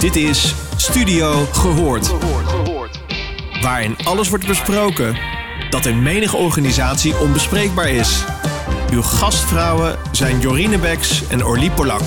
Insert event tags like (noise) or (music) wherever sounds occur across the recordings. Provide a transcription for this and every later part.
Dit is Studio Gehoord. Waarin alles wordt besproken dat in menige organisatie onbespreekbaar is. Uw gastvrouwen zijn Jorine Beks en Orlie Polak.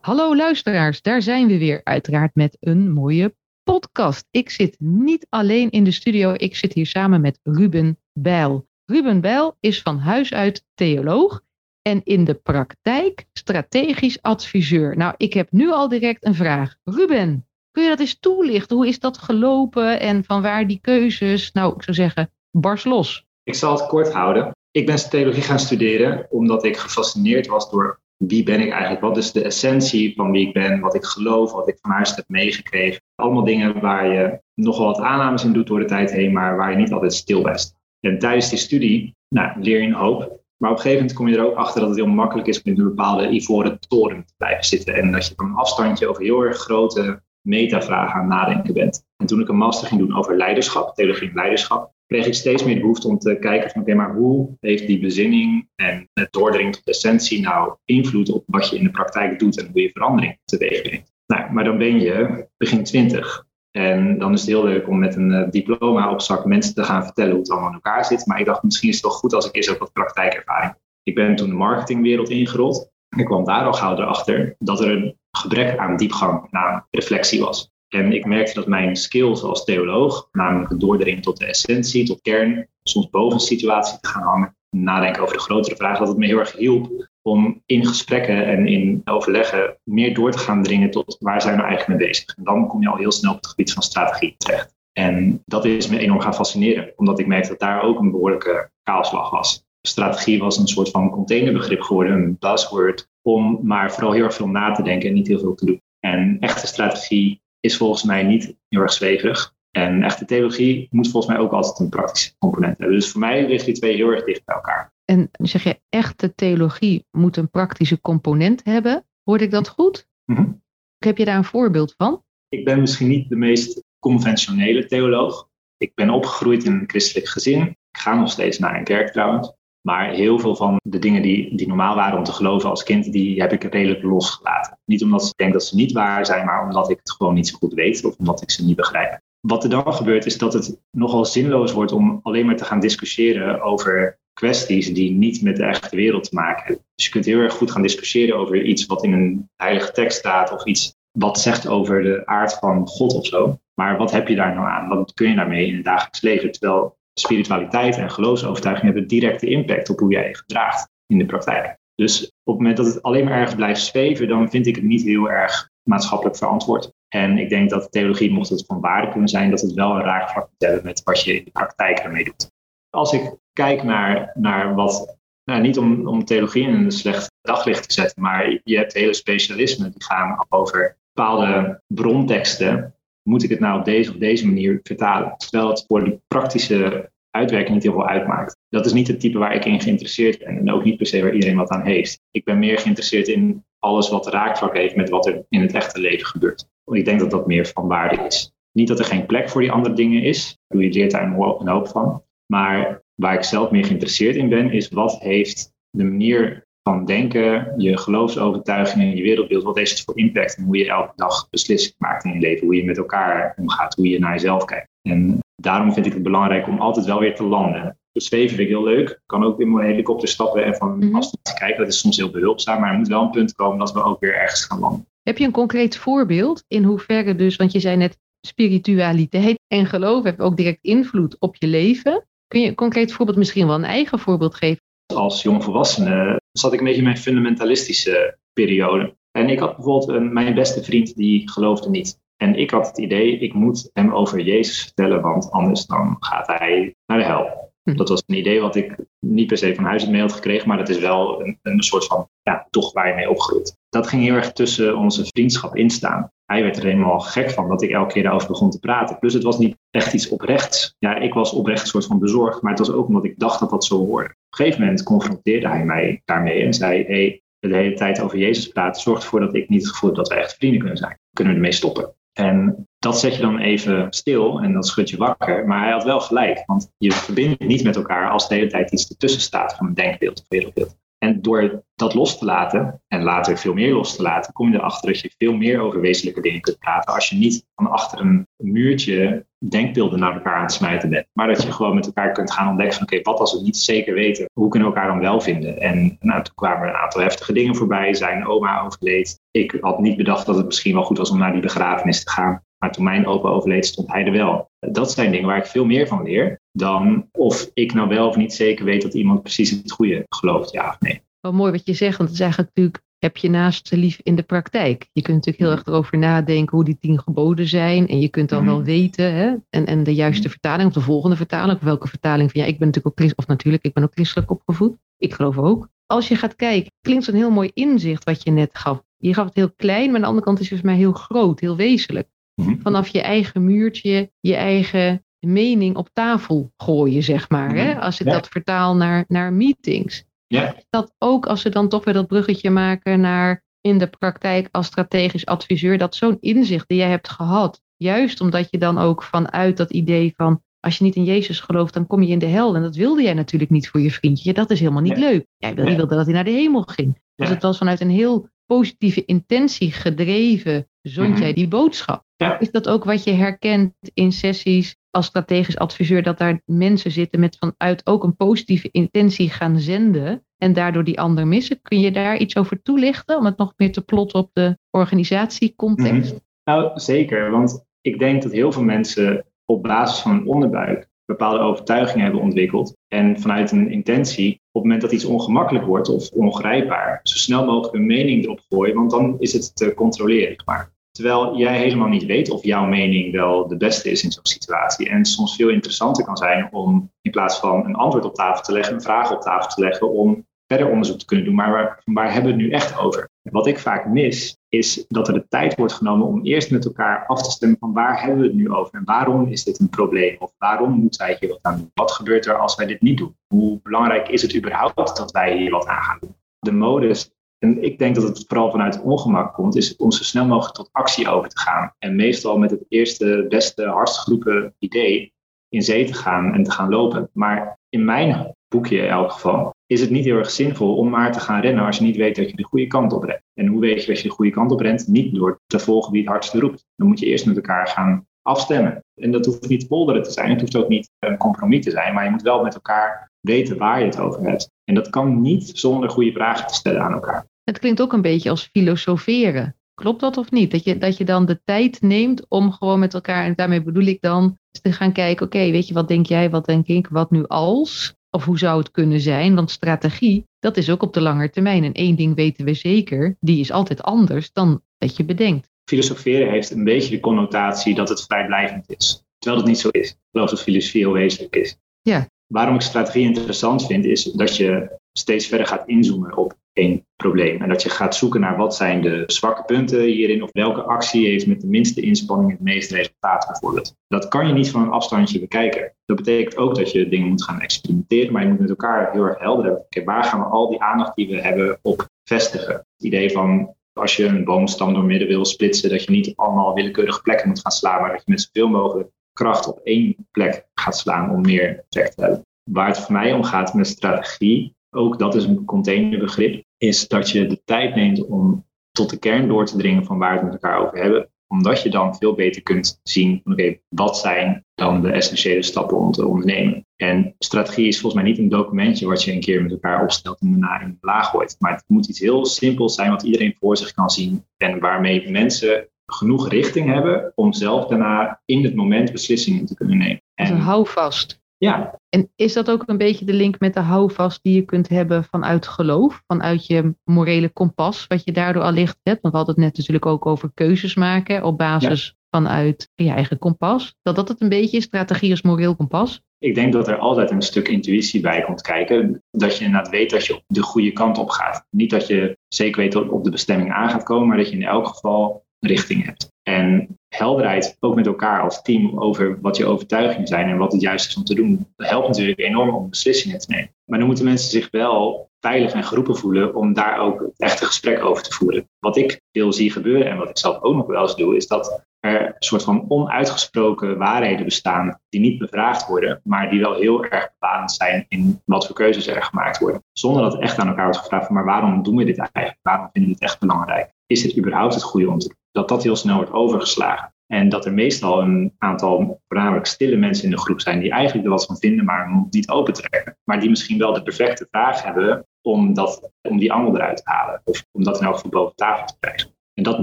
Hallo luisteraars, daar zijn we weer. Uiteraard met een mooie podcast. Ik zit niet alleen in de studio, ik zit hier samen met Ruben Bijl. Ruben Bijl is van huis uit theoloog en in de praktijk strategisch adviseur. Nou, ik heb nu al direct een vraag. Ruben, kun je dat eens toelichten? Hoe is dat gelopen en van waar die keuzes, nou, ik zou zeggen, bars los? Ik zal het kort houden. Ik ben theologie gaan studeren omdat ik gefascineerd was door wie ben ik eigenlijk? Wat is de essentie van wie ik ben? Wat ik geloof, wat ik van huis heb meegekregen. Allemaal dingen waar je nogal wat aannames in doet door de tijd heen, maar waar je niet altijd stil staat. En tijdens die studie nou, leer je een hoop. Maar op een gegeven moment kom je er ook achter dat het heel makkelijk is om in een bepaalde ivoren toren te blijven zitten. En dat je van een afstandje over heel erg grote metavragen aan nadenken bent. En toen ik een master ging doen over leiderschap, theologie en leiderschap, kreeg ik steeds meer de behoefte om te kijken van oké, maar hoe heeft die bezinning en het doordringen tot essentie nou invloed op wat je in de praktijk doet en hoe je verandering teweeg brengt. Nou, maar dan ben je begin twintig. En dan is het heel leuk om met een uh, diploma op zak mensen te gaan vertellen hoe het allemaal in elkaar zit. Maar ik dacht, misschien is het wel goed als ik eerst ook wat praktijkervaring. Ik ben toen de marketingwereld ingerold. Ik kwam daar al gauw erachter dat er een gebrek aan diepgang, aan reflectie was. En ik merkte dat mijn skills als theoloog, namelijk het doordringen tot de essentie, tot kern, soms boven een situatie te gaan hangen, nadenken over de grotere vragen, dat het me heel erg hielp om in gesprekken en in overleggen meer door te gaan dringen tot waar zijn we eigenlijk mee bezig. En dan kom je al heel snel op het gebied van strategie terecht. En dat is me enorm gaan fascineren, omdat ik merkte dat daar ook een behoorlijke kaalslag was. Strategie was een soort van containerbegrip geworden, een buzzword, om maar vooral heel erg veel na te denken en niet heel veel te doen. En echte strategie is volgens mij niet heel erg zweverig. En echte theologie moet volgens mij ook altijd een praktische component hebben. Dus voor mij liggen die twee heel erg dicht bij elkaar. En zeg je, echte theologie moet een praktische component hebben? Hoorde ik dat goed? Mm Heb je daar een voorbeeld van? Ik ben misschien niet de meest conventionele theoloog. Ik ben opgegroeid in een christelijk gezin. Ik ga nog steeds naar een kerk trouwens. Maar heel veel van de dingen die, die normaal waren om te geloven als kind, die heb ik redelijk losgelaten. Niet omdat ik denk dat ze niet waar zijn, maar omdat ik het gewoon niet zo goed weet of omdat ik ze niet begrijp. Wat er dan gebeurt is dat het nogal zinloos wordt om alleen maar te gaan discussiëren over kwesties die niet met de echte wereld te maken hebben. Dus je kunt heel erg goed gaan discussiëren over iets wat in een heilige tekst staat of iets wat zegt over de aard van God of zo. Maar wat heb je daar nou aan? Wat kun je daarmee in het dagelijks leven? Terwijl spiritualiteit en geloofsovertuiging hebben directe impact op hoe jij je gedraagt in de praktijk. Dus op het moment dat het alleen maar ergens blijft zweven, dan vind ik het niet heel erg maatschappelijk verantwoord. En ik denk dat theologie, mocht het van waarde kunnen zijn, dat het wel een raakvlak moet hebben met wat je in de praktijk ermee doet. Als ik kijk naar, naar wat, nou, niet om, om theologie in een slecht daglicht te zetten, maar je hebt hele specialismen die gaan over bepaalde bronteksten moet ik het nou op deze of deze manier vertalen? Terwijl het voor de praktische uitwerking niet heel veel uitmaakt. Dat is niet het type waar ik in geïnteresseerd ben en ook niet per se waar iedereen wat aan heeft. Ik ben meer geïnteresseerd in alles wat raakvlak heeft met wat er in het echte leven gebeurt. Ik denk dat dat meer van waarde is. Niet dat er geen plek voor die andere dingen is. Je leert daar een hoop van. Maar waar ik zelf meer geïnteresseerd in ben, is wat heeft de manier van denken, je geloofsovertuigingen, je wereldbeeld, wat heeft het voor impact en hoe je elke dag beslissingen maakt in je leven, hoe je met elkaar omgaat, hoe je naar jezelf kijkt. En daarom vind ik het belangrijk om altijd wel weer te landen. Dus zweven vind ik heel leuk. Ik kan ook in mijn helikopter stappen en van mm afstand kijken. Dat is soms heel behulpzaam, maar er moet wel een punt komen dat we ook weer ergens gaan landen. Heb je een concreet voorbeeld in hoeverre dus, want je zei net spiritualiteit en geloof hebben ook direct invloed op je leven. Kun je een concreet voorbeeld, misschien wel een eigen voorbeeld geven? Als jongvolwassene zat ik een beetje in mijn fundamentalistische periode. En ik had bijvoorbeeld een, mijn beste vriend die geloofde niet. En ik had het idee, ik moet hem over Jezus vertellen, want anders dan gaat hij naar de hel. Hm. Dat was een idee wat ik niet per se van huis uit mee had gekregen, maar dat is wel een, een soort van ja, toch waar je mee opgroeit. Dat ging heel erg tussen onze vriendschap instaan. Hij werd er helemaal gek van dat ik elke keer daarover begon te praten. Plus het was niet echt iets oprechts. Ja, ik was oprecht een soort van bezorgd, maar het was ook omdat ik dacht dat dat zo hoorde. Op een gegeven moment confronteerde hij mij daarmee en zei: hey, de hele tijd over Jezus praten zorgt ervoor dat ik niet het gevoel dat we echt vrienden kunnen zijn. Kunnen we ermee stoppen? En dat zet je dan even stil en dat schudt je wakker. Maar hij had wel gelijk, want je verbindt niet met elkaar als de hele tijd iets ertussen staat van een denkbeeld of wereldbeeld. En door dat los te laten, en later veel meer los te laten, kom je erachter dat je veel meer over wezenlijke dingen kunt praten. Als je niet van achter een muurtje denkbeelden naar elkaar aan het smijten bent. Maar dat je gewoon met elkaar kunt gaan ontdekken van oké, wat als we niet zeker weten? Hoe kunnen we elkaar dan wel vinden? En nou, toen kwamen er een aantal heftige dingen voorbij. Zijn oma overleed. Ik had niet bedacht dat het misschien wel goed was om naar die begrafenis te gaan. Maar toen mijn opa overleed, stond hij er wel. Dat zijn dingen waar ik veel meer van leer dan of ik nou wel of niet zeker weet dat iemand precies het goede gelooft, ja of nee. Wel mooi wat je zegt, want het is eigenlijk natuurlijk heb je naast lief in de praktijk. Je kunt natuurlijk heel erg erover nadenken hoe die tien geboden zijn. En je kunt dan wel mhm. weten, hè, en, en de juiste mhm. vertaling, of de volgende vertaling, of welke vertaling van ja, ik ben natuurlijk ook of natuurlijk, ik ben ook christelijk opgevoed. Ik geloof ook. Als je gaat kijken, klinkt zo'n heel mooi inzicht wat je net gaf. Je gaf het heel klein, maar aan de andere kant is het volgens mij heel groot, heel wezenlijk. Mhm. Vanaf je eigen muurtje, je eigen mening op tafel gooien, zeg maar. Hè? Als ik dat vertaal naar, naar meetings. Ja. Dat ook als we dan toch weer dat bruggetje maken naar in de praktijk als strategisch adviseur, dat zo'n inzicht die jij hebt gehad, juist omdat je dan ook vanuit dat idee van als je niet in Jezus gelooft, dan kom je in de hel. En dat wilde jij natuurlijk niet voor je vriendje. Dat is helemaal niet leuk. Jij wilde, wilde dat hij naar de hemel ging. Dus het was vanuit een heel positieve intentie gedreven, zond mhm. jij die boodschap. Is dat ook wat je herkent in sessies als strategisch adviseur dat daar mensen zitten met vanuit ook een positieve intentie gaan zenden en daardoor die ander missen. Kun je daar iets over toelichten om het nog meer te plotten op de organisatiecontext? Mhm. Nou, zeker. Want ik denk dat heel veel mensen op basis van een onderbuik bepaalde overtuigingen hebben ontwikkeld. En vanuit een intentie, het moment dat iets ongemakkelijk wordt of ongrijpbaar, zo snel mogelijk een mening erop gooien, want dan is het te controleren. Maar Terwijl jij helemaal niet weet of jouw mening wel de beste is in zo'n situatie. En soms veel interessanter kan zijn om in plaats van een antwoord op tafel te leggen, een vraag op tafel te leggen om verder onderzoek te kunnen doen. Maar waar, waar hebben we het nu echt over? Wat ik vaak mis, is dat er de tijd wordt genomen om eerst met elkaar af te stemmen van waar hebben we het nu over en waarom is dit een probleem of waarom moet wij hier wat aan doen? Wat gebeurt er als wij dit niet doen? Hoe belangrijk is het überhaupt dat wij hier wat aan gaan doen? De modus en ik denk dat het vooral vanuit ongemak komt, is om zo snel mogelijk tot actie over te gaan. En meestal met het eerste, beste, geroepen idee in zee te gaan en te gaan lopen. Maar in mijn boekje in elk geval is het niet heel erg zinvol om maar te gaan rennen als je niet weet dat je de goede kant op rent. En hoe weet je dat je de goede kant op rent? Niet door te volgen wie het hardste roept. Dan moet je eerst met elkaar gaan afstemmen. En dat hoeft niet polderen te zijn, het hoeft ook niet een compromis te zijn, maar je moet wel met elkaar weten waar je het over hebt. En dat kan niet zonder goede vragen te stellen aan elkaar. Het klinkt ook een beetje als filosoferen. Klopt dat of niet? Dat je, dat je dan de tijd neemt om gewoon met elkaar, en daarmee bedoel ik dan, te gaan kijken, oké, weet je, wat denk jij, wat denk ik, wat nu als? Of hoe zou het kunnen zijn? Want strategie, dat is ook op de lange termijn. En één ding weten we zeker, die is altijd anders dan dat je bedenkt. Filosoferen heeft een beetje de connotatie dat het vrijblijvend is. Terwijl het niet zo is. Ik geloof dat filosofie heel wezenlijk is. Ja. Waarom ik strategie interessant vind, is dat je steeds verder gaat inzoomen op één probleem. En dat je gaat zoeken naar wat zijn de zwakke punten hierin, of welke actie heeft met de minste inspanning het meeste resultaat bijvoorbeeld. Dat kan je niet van een afstandje bekijken. Dat betekent ook dat je dingen moet gaan experimenteren, maar je moet met elkaar heel erg helder hebben. Oké, waar gaan we al die aandacht die we hebben op vestigen? Het idee van als je een boomstam door midden wil splitsen, dat je niet op allemaal willekeurige plekken moet gaan slaan, maar dat je met zoveel mogelijk kracht op één plek gaat slaan om meer effect te hebben. Waar het voor mij om gaat met strategie, ook dat is een containerbegrip, is dat je de tijd neemt om tot de kern door te dringen van waar we het met elkaar over hebben. Omdat je dan veel beter kunt zien, oké, wat zijn dan de essentiële stappen om te ondernemen. En strategie is volgens mij niet een documentje wat je een keer met elkaar opstelt en daarna in de laag gooit. Maar het moet iets heel simpels zijn wat iedereen voor zich kan zien en waarmee mensen genoeg richting hebben om zelf daarna in het moment beslissingen te kunnen nemen. En, een houvast. Ja. En is dat ook een beetje de link met de houvast die je kunt hebben vanuit geloof, vanuit je morele kompas, wat je daardoor allicht hebt? Want we hadden het net natuurlijk ook over keuzes maken op basis vanuit je eigen kompas. Dat dat het een beetje is, strategie als moreel kompas? Ik denk dat er altijd een stuk intuïtie bij komt kijken. Dat je inderdaad weet dat je op de goede kant op gaat. Niet dat je zeker weet dat op de bestemming aan gaat komen, maar dat je in elk geval richting hebt. En helderheid, ook met elkaar als team, over wat je overtuigingen zijn en wat het juist is om te doen, helpt natuurlijk enorm om beslissingen te nemen. Maar dan moeten mensen zich wel veilig en geroepen voelen om daar ook het echte gesprek over te voeren. Wat ik veel zie gebeuren en wat ik zelf ook nog wel eens doe, is dat er een soort van onuitgesproken waarheden bestaan die niet bevraagd worden, maar die wel heel erg bepalend zijn in wat voor keuzes er gemaakt worden. Zonder dat het echt aan elkaar wordt gevraagd, maar waarom doen we dit eigenlijk? Waarom vinden we het echt belangrijk? Is dit überhaupt het goede om te doen? Dat dat heel snel wordt overgeslagen. En dat er meestal een aantal voornamelijk stille mensen in de groep zijn die eigenlijk er wat van vinden, maar niet open trekken. Maar die misschien wel de perfecte vraag hebben om, dat, om die angel eruit te halen. Of om dat in elk geval boven tafel te krijgen. En dat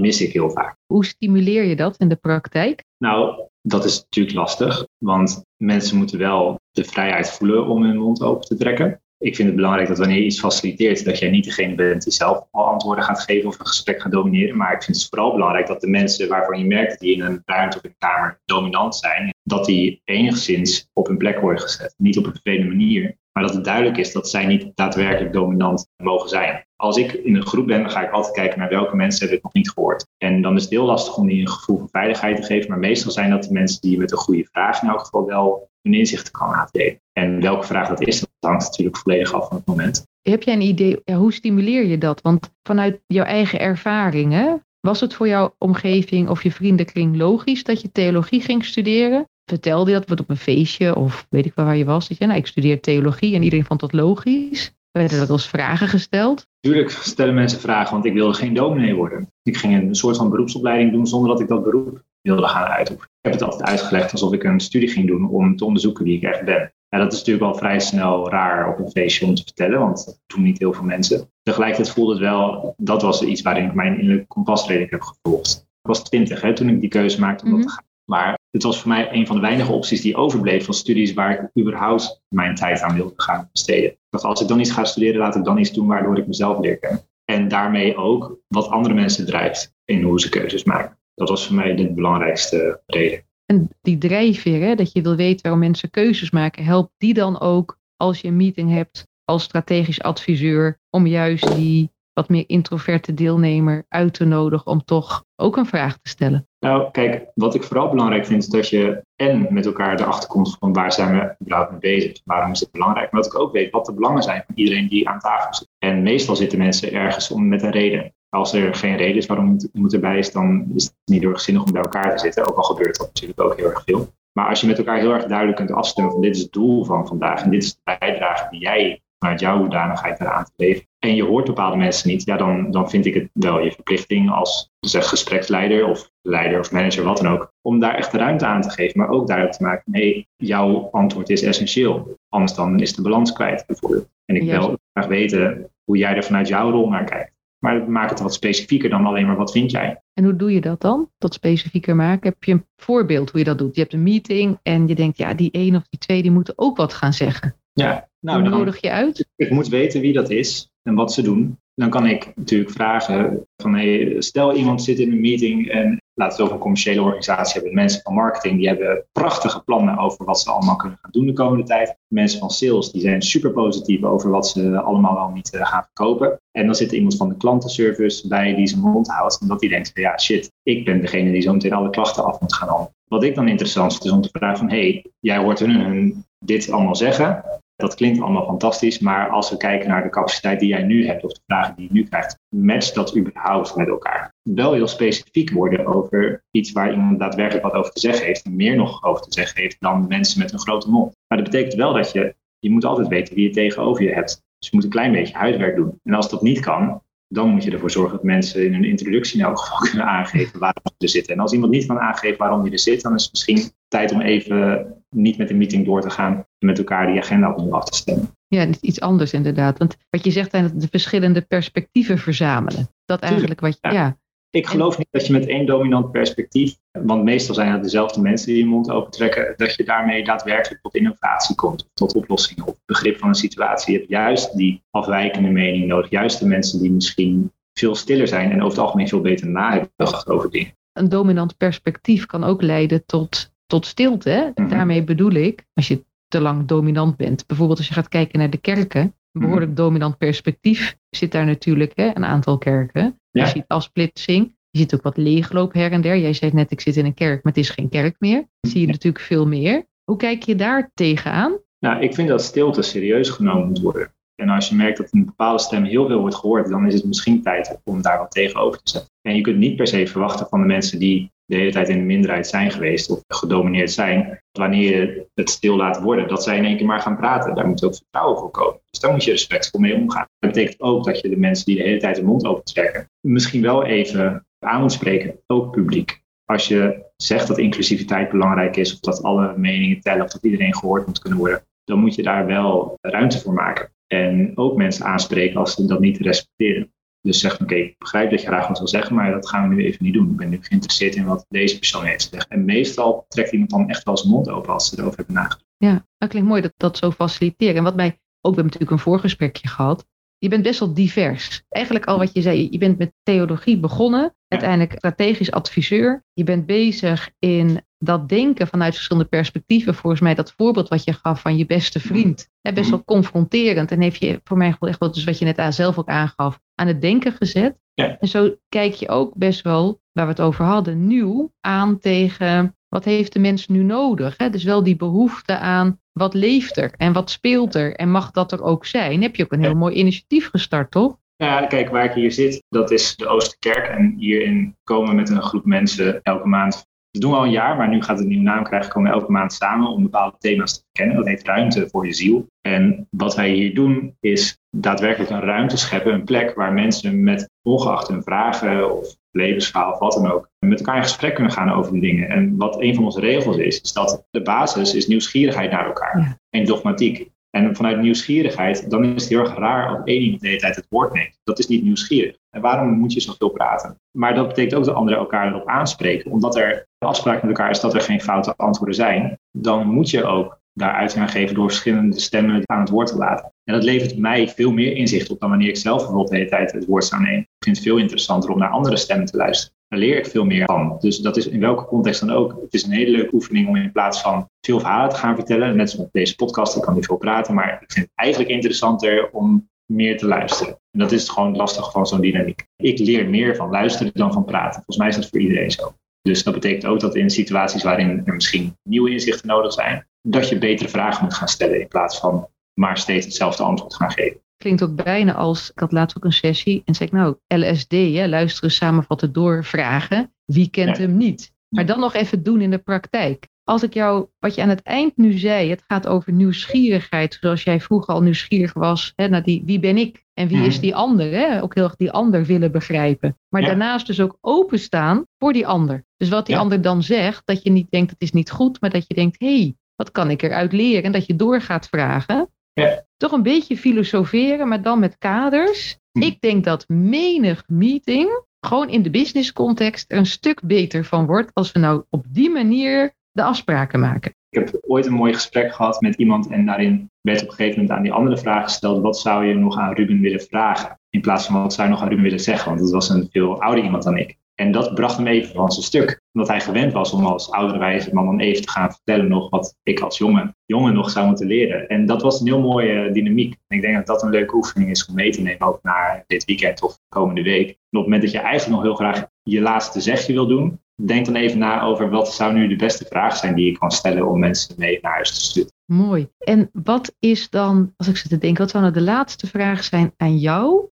mis ik heel vaak. Hoe stimuleer je dat in de praktijk? Nou, dat is natuurlijk lastig. Want mensen moeten wel de vrijheid voelen om hun mond open te trekken ik vind het belangrijk dat wanneer je iets faciliteert, dat jij niet degene bent die zelf al antwoorden gaat geven of een gesprek gaat domineren. Maar ik vind het vooral belangrijk dat de mensen waarvan je merkt dat die in een ruimte of een kamer dominant zijn, dat die enigszins op hun plek worden gezet. Niet op een vervelende manier, maar dat het duidelijk is dat zij niet daadwerkelijk dominant mogen zijn. Als ik in een groep ben, dan ga ik altijd kijken naar welke mensen heb ik nog niet gehoord. En dan is het heel lastig om die een gevoel van veiligheid te geven. Maar meestal zijn dat de mensen die met een goede vraag in elk geval wel hun inzichten kan laten delen. En welke vraag dat is, dat hangt natuurlijk volledig af van het moment. Heb jij een idee, ja, hoe stimuleer je dat? Want vanuit jouw eigen ervaringen, was het voor jouw omgeving of je vriendenkring logisch dat je theologie ging studeren? Vertelde je dat wat op een feestje of weet ik wel waar je was? Dat je, nou, ik studeer theologie en iedereen vond dat logisch. Werden er als vragen gesteld? Tuurlijk stellen mensen vragen, want ik wilde geen dominee worden. Ik ging een soort van beroepsopleiding doen zonder dat ik dat beroep wilde gaan uitoefenen. Ik heb het altijd uitgelegd alsof ik een studie ging doen om te onderzoeken wie ik echt ben. Ja, dat is natuurlijk al vrij snel raar op een feestje om te vertellen, want dat doen niet heel veel mensen. Tegelijkertijd voelde het wel, dat was iets waarin ik mijn innerlijke kompas redelijk heb gevolgd. Ik was twintig hè, toen ik die keuze maakte om dat te mhm. gaan. Maar het was voor mij een van de weinige opties die overbleef van studies waar ik überhaupt mijn tijd aan wilde gaan besteden. Ik dacht, als ik dan iets ga studeren, laat ik dan iets doen waardoor ik mezelf leer kennen. En daarmee ook wat andere mensen drijft in hoe ze keuzes maken. Dat was voor mij de belangrijkste reden. En die drijfveer, hè, dat je wil weten waarom mensen keuzes maken, helpt die dan ook als je een meeting hebt als strategisch adviseur om juist die wat meer introverte deelnemer uit te nodigen om toch ook een vraag te stellen? Nou, kijk, wat ik vooral belangrijk vind is dat je en met elkaar erachter komt van waar zijn we überhaupt mee bezig, waarom is het belangrijk, maar dat ik ook weet wat de belangen zijn van iedereen die aan tafel zit. En meestal zitten mensen ergens om met een reden. Als er geen reden is waarom iemand erbij is, dan is het niet doorgezinnig om bij elkaar te zitten. Ook al gebeurt dat natuurlijk ook heel erg veel. Maar als je met elkaar heel erg duidelijk kunt afstemmen van dit is het doel van vandaag en dit is de bijdrage die jij vanuit jouw hoedanigheid eraan te leveren. En je hoort bepaalde mensen niet, ja, dan, dan vind ik het wel je verplichting als zeg, gespreksleider of leider of manager, wat dan ook, om daar echt de ruimte aan te geven, maar ook duidelijk te maken, nee, jouw antwoord is essentieel. Anders dan is de balans kwijt, bijvoorbeeld. En ik wil graag weten hoe jij er vanuit jouw rol naar kijkt. Maar maak het wat specifieker dan alleen maar wat vind jij. En hoe doe je dat dan? Dat specifieker maken? Heb je een voorbeeld hoe je dat doet? Je hebt een meeting en je denkt, ja, die één of die twee die moeten ook wat gaan zeggen. Ja, nou, hoe nodig je uit? Ik moet weten wie dat is en wat ze doen. Dan kan ik natuurlijk vragen van hey, stel iemand zit in een meeting en laten we over een commerciële organisatie hebben. Mensen van marketing die hebben prachtige plannen over wat ze allemaal kunnen gaan doen de komende tijd. Mensen van sales die zijn super positief over wat ze allemaal wel niet eh, gaan verkopen. En dan zit er iemand van de klantenservice bij die zijn mond houdt. En dat die denkt ja shit, ik ben degene die zo meteen alle klachten af moet gaan halen. Wat ik dan interessant vind is om te vragen van hey, jij hoort hun dit allemaal zeggen. Dat klinkt allemaal fantastisch, maar als we kijken naar de capaciteit die jij nu hebt of de vragen die je nu krijgt, matcht dat überhaupt met elkaar? Wel heel specifiek worden over iets waar iemand daadwerkelijk wat over te zeggen heeft en meer nog over te zeggen heeft dan mensen met een grote mond. Maar dat betekent wel dat je, je moet altijd weten wie je tegenover je hebt. Dus je moet een klein beetje huiswerk doen. En als dat niet kan, dan moet je ervoor zorgen dat mensen in hun introductie in elk geval (laughs) kunnen aangeven waarom ze er zitten. En als iemand niet kan aangeven waarom hij er zit, dan is het misschien tijd om even niet met de meeting door te gaan en met elkaar die agenda opnieuw af te stemmen. Ja, iets anders inderdaad. Want wat je zegt, zijn de verschillende perspectieven verzamelen. Dat eigenlijk wat je. ja. Ik geloof niet dat je met één dominant perspectief, want meestal zijn het dezelfde mensen die je mond opentrekken, dat je daarmee daadwerkelijk tot innovatie komt, tot oplossingen of begrip van een situatie. Je hebt juist die afwijkende mening nodig, juist de mensen die misschien veel stiller zijn en over het algemeen veel beter na hebben gedacht over dingen. Een dominant perspectief kan ook leiden tot, tot stilte. Mhm. Daarmee bedoel ik, als je te lang dominant bent, bijvoorbeeld als je gaat kijken naar de kerken, een behoorlijk dominant perspectief zit daar natuurlijk hè, een aantal kerken. Je ziet afsplitsing. Je ziet ook wat leegloop her en der. Jij zei net, ik zit in een kerk, maar het is geen kerk meer. Zie je natuurlijk veel meer. Hoe kijk je daar tegenaan? Nou, ik vind dat stilte serieus genomen moet worden. En als je merkt dat een bepaalde stem heel veel wordt gehoord, dan is het misschien tijd om daar wat tegenover te zetten. En je kunt niet per se verwachten van de mensen die de hele tijd in de minderheid zijn geweest of gedomineerd zijn, wanneer je het stil laat worden, dat zij in één keer maar gaan praten. Daar moet ook vertrouwen voor komen. Dus daar moet je respectvol mee omgaan. Dat betekent ook dat je de mensen die de hele tijd de mond open trekken, misschien wel even aan moet spreken, ook publiek. Als je zegt dat inclusiviteit belangrijk is, of dat alle meningen tellen, of dat iedereen gehoord moet kunnen worden, dan moet je daar wel ruimte voor maken. En ook mensen aanspreken als ze dat niet respecteren. Dus zeg, oké, ik begrijp dat je graag wat wil zeggen, maar dat gaan we nu even niet doen. Ik ben nu geïnteresseerd in wat deze persoon heeft te zeggen. En meestal trekt iemand dan echt wel zijn mond open als ze erover hebben nagedacht. Ja, dat klinkt mooi dat dat zo faciliteren. En wat mij, ook we hebben natuurlijk een voorgesprekje gehad. Je bent best wel divers. Eigenlijk al wat je zei, je bent met theologie begonnen, uiteindelijk strategisch adviseur. Je bent bezig in dat denken vanuit verschillende perspectieven. Volgens mij dat voorbeeld wat je gaf van je beste vriend. Hè, best wel confronterend. En heeft je voor mij echt wel, dus wat je net aan zelf ook aangaf, aan het denken gezet. Ja. En zo kijk je ook best wel, waar we het over hadden, nieuw aan tegen wat heeft de mens nu nodig. Hè? Dus wel die behoefte aan wat leeft er en wat speelt er en mag dat er ook zijn. Heb je ook een heel mooi initiatief gestart, toch? Ja, kijk, waar ik hier zit, dat is de Oosterkerk. En hierin komen we met een groep mensen elke maand dat doen we al een jaar, maar nu gaat het een nieuwe naam krijgen. Komen we elke maand samen om bepaalde thema's te verkennen. Dat heet ruimte voor je ziel. En wat wij hier doen is daadwerkelijk een ruimte scheppen, een plek waar mensen met ongeacht hun vragen of levensverhaal of wat dan ook, met elkaar in gesprek kunnen gaan over die dingen. En wat een van onze regels is, is dat de basis is nieuwsgierigheid naar elkaar. Ja. En dogmatiek. En vanuit nieuwsgierigheid, dan is het heel erg raar als één iemand de hele tijd het woord neemt. Dat is niet nieuwsgierig. En waarom moet je zoveel praten? Maar dat betekent ook dat anderen elkaar erop aanspreken. Omdat er afspraak met elkaar is dat er geen foute antwoorden zijn. Dan moet je ook daar uiting aan geven door verschillende stemmen aan het woord te laten. En dat levert mij veel meer inzicht op dan wanneer ik zelf bijvoorbeeld de hele tijd het woord zou nemen. Ik vind het veel interessanter om naar andere stemmen te luisteren. Daar leer ik veel meer van. Dus dat is in welke context dan ook. Het is een hele leuke oefening om in plaats van veel verhalen te gaan vertellen. Net zoals op deze podcast, ik kan niet veel praten. Maar ik vind het eigenlijk interessanter om meer te luisteren. En dat is gewoon lastig van zo'n dynamiek. Ik leer meer van luisteren dan van praten. Volgens mij is dat voor iedereen zo. Dus dat betekent ook dat in situaties waarin er misschien nieuwe inzichten nodig zijn, dat je betere vragen moet gaan stellen in plaats van maar steeds hetzelfde antwoord gaan geven. Klinkt ook bijna als, ik had laatst ook een sessie en zei ik nou, LSD, hè, luisteren, samenvatten, doorvragen. Wie kent Ja. hem niet? Maar dan nog even doen in de praktijk. Als ik jou, wat je aan het eind nu zei, het gaat over nieuwsgierigheid, zoals jij vroeger al nieuwsgierig was hè, naar die, wie ben ik en wie Mhm. is die ander? Hè? Ook heel erg die ander willen begrijpen. Maar Ja. daarnaast dus ook openstaan voor die ander. Dus wat die Ja. ander dan zegt, dat je niet denkt het is niet goed, maar dat je denkt, hé, hey, wat kan ik eruit leren? En dat je door gaat vragen. Ja. Toch een beetje filosoferen, maar dan met kaders. Hm. Ik denk dat menig meeting gewoon in de business context er een stuk beter van wordt als we nou op die manier de afspraken maken. Ik heb ooit een mooi gesprek gehad met iemand en daarin werd op een gegeven moment aan die andere vraag gesteld: wat zou je nog aan Ruben willen vragen? In plaats van wat zou je nog aan Ruben willen zeggen? Want dat was een veel ouder iemand dan ik. En dat bracht hem even van zijn stuk. Omdat hij gewend was om als oudere wijze man dan even te gaan vertellen nog wat ik als jongen, jongen nog zou moeten leren. En dat was een heel mooie dynamiek. En ik denk dat dat een leuke oefening is om mee te nemen ook naar dit weekend of komende week. En op het moment dat je eigenlijk nog heel graag je laatste zegje wil doen, denk dan even na over wat zou nu de beste vraag zijn die je kan stellen om mensen mee naar huis te sturen. Mooi. En wat is dan, als ik zit te denken, wat zou nou de laatste vraag zijn aan jou?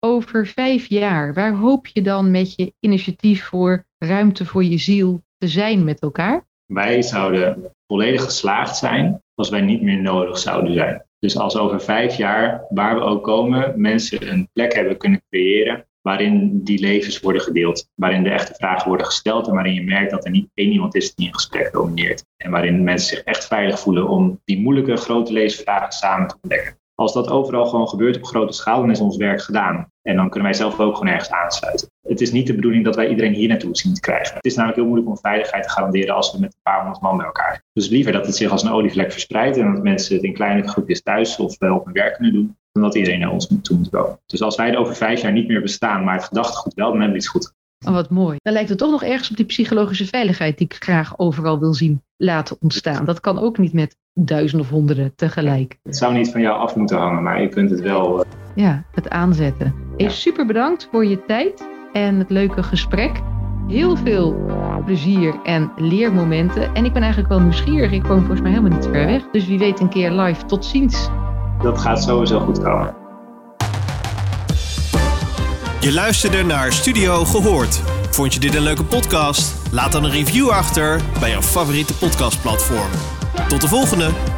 Over vijf jaar, waar hoop je dan met je initiatief voor ruimte voor je ziel te zijn met elkaar? Wij zouden volledig geslaagd zijn als wij niet meer nodig zouden zijn. Dus als over vijf jaar, waar we ook komen, mensen een plek hebben kunnen creëren waarin die levens worden gedeeld. Waarin de echte vragen worden gesteld en waarin je merkt dat er niet één iemand is die een gesprek domineert. En waarin mensen zich echt veilig voelen om die moeilijke grote levensvragen samen te ontdekken. Als dat overal gewoon gebeurt op grote schaal, dan is ons werk gedaan. En dan kunnen wij zelf ook gewoon ergens aansluiten. Het is niet de bedoeling dat wij iedereen hier naartoe zien te krijgen. Het is namelijk heel moeilijk om veiligheid te garanderen als we met een paar honderd man bij elkaar. Dus liever dat het zich als een olievlek verspreidt en dat mensen het in kleine groepjes thuis of wel op hun werk kunnen doen, dan dat iedereen naar ons toe moet komen. Dus als wij er over vijf jaar niet meer bestaan, maar het gedachtegoed wel, dan hebben we iets goed. Oh, wat mooi. Dan lijkt het toch nog ergens op die psychologische veiligheid die ik graag overal wil zien laten ontstaan. Dat kan ook niet met duizenden of honderden tegelijk. Het zou niet van jou af moeten hangen, maar je kunt het wel. eh, Ja, het aanzetten. Hey, Ja. super bedankt voor je tijd en het leuke gesprek. Heel veel plezier en leermomenten. En ik ben eigenlijk wel nieuwsgierig. Ik woon volgens mij helemaal niet ver weg. Dus wie weet een keer live. Tot ziens. dat gaat sowieso goed komen. Je luisterde naar Studio Gehoord. Vond je dit een leuke podcast? Laat dan een review achter bij jouw favoriete podcastplatform. Tot de volgende!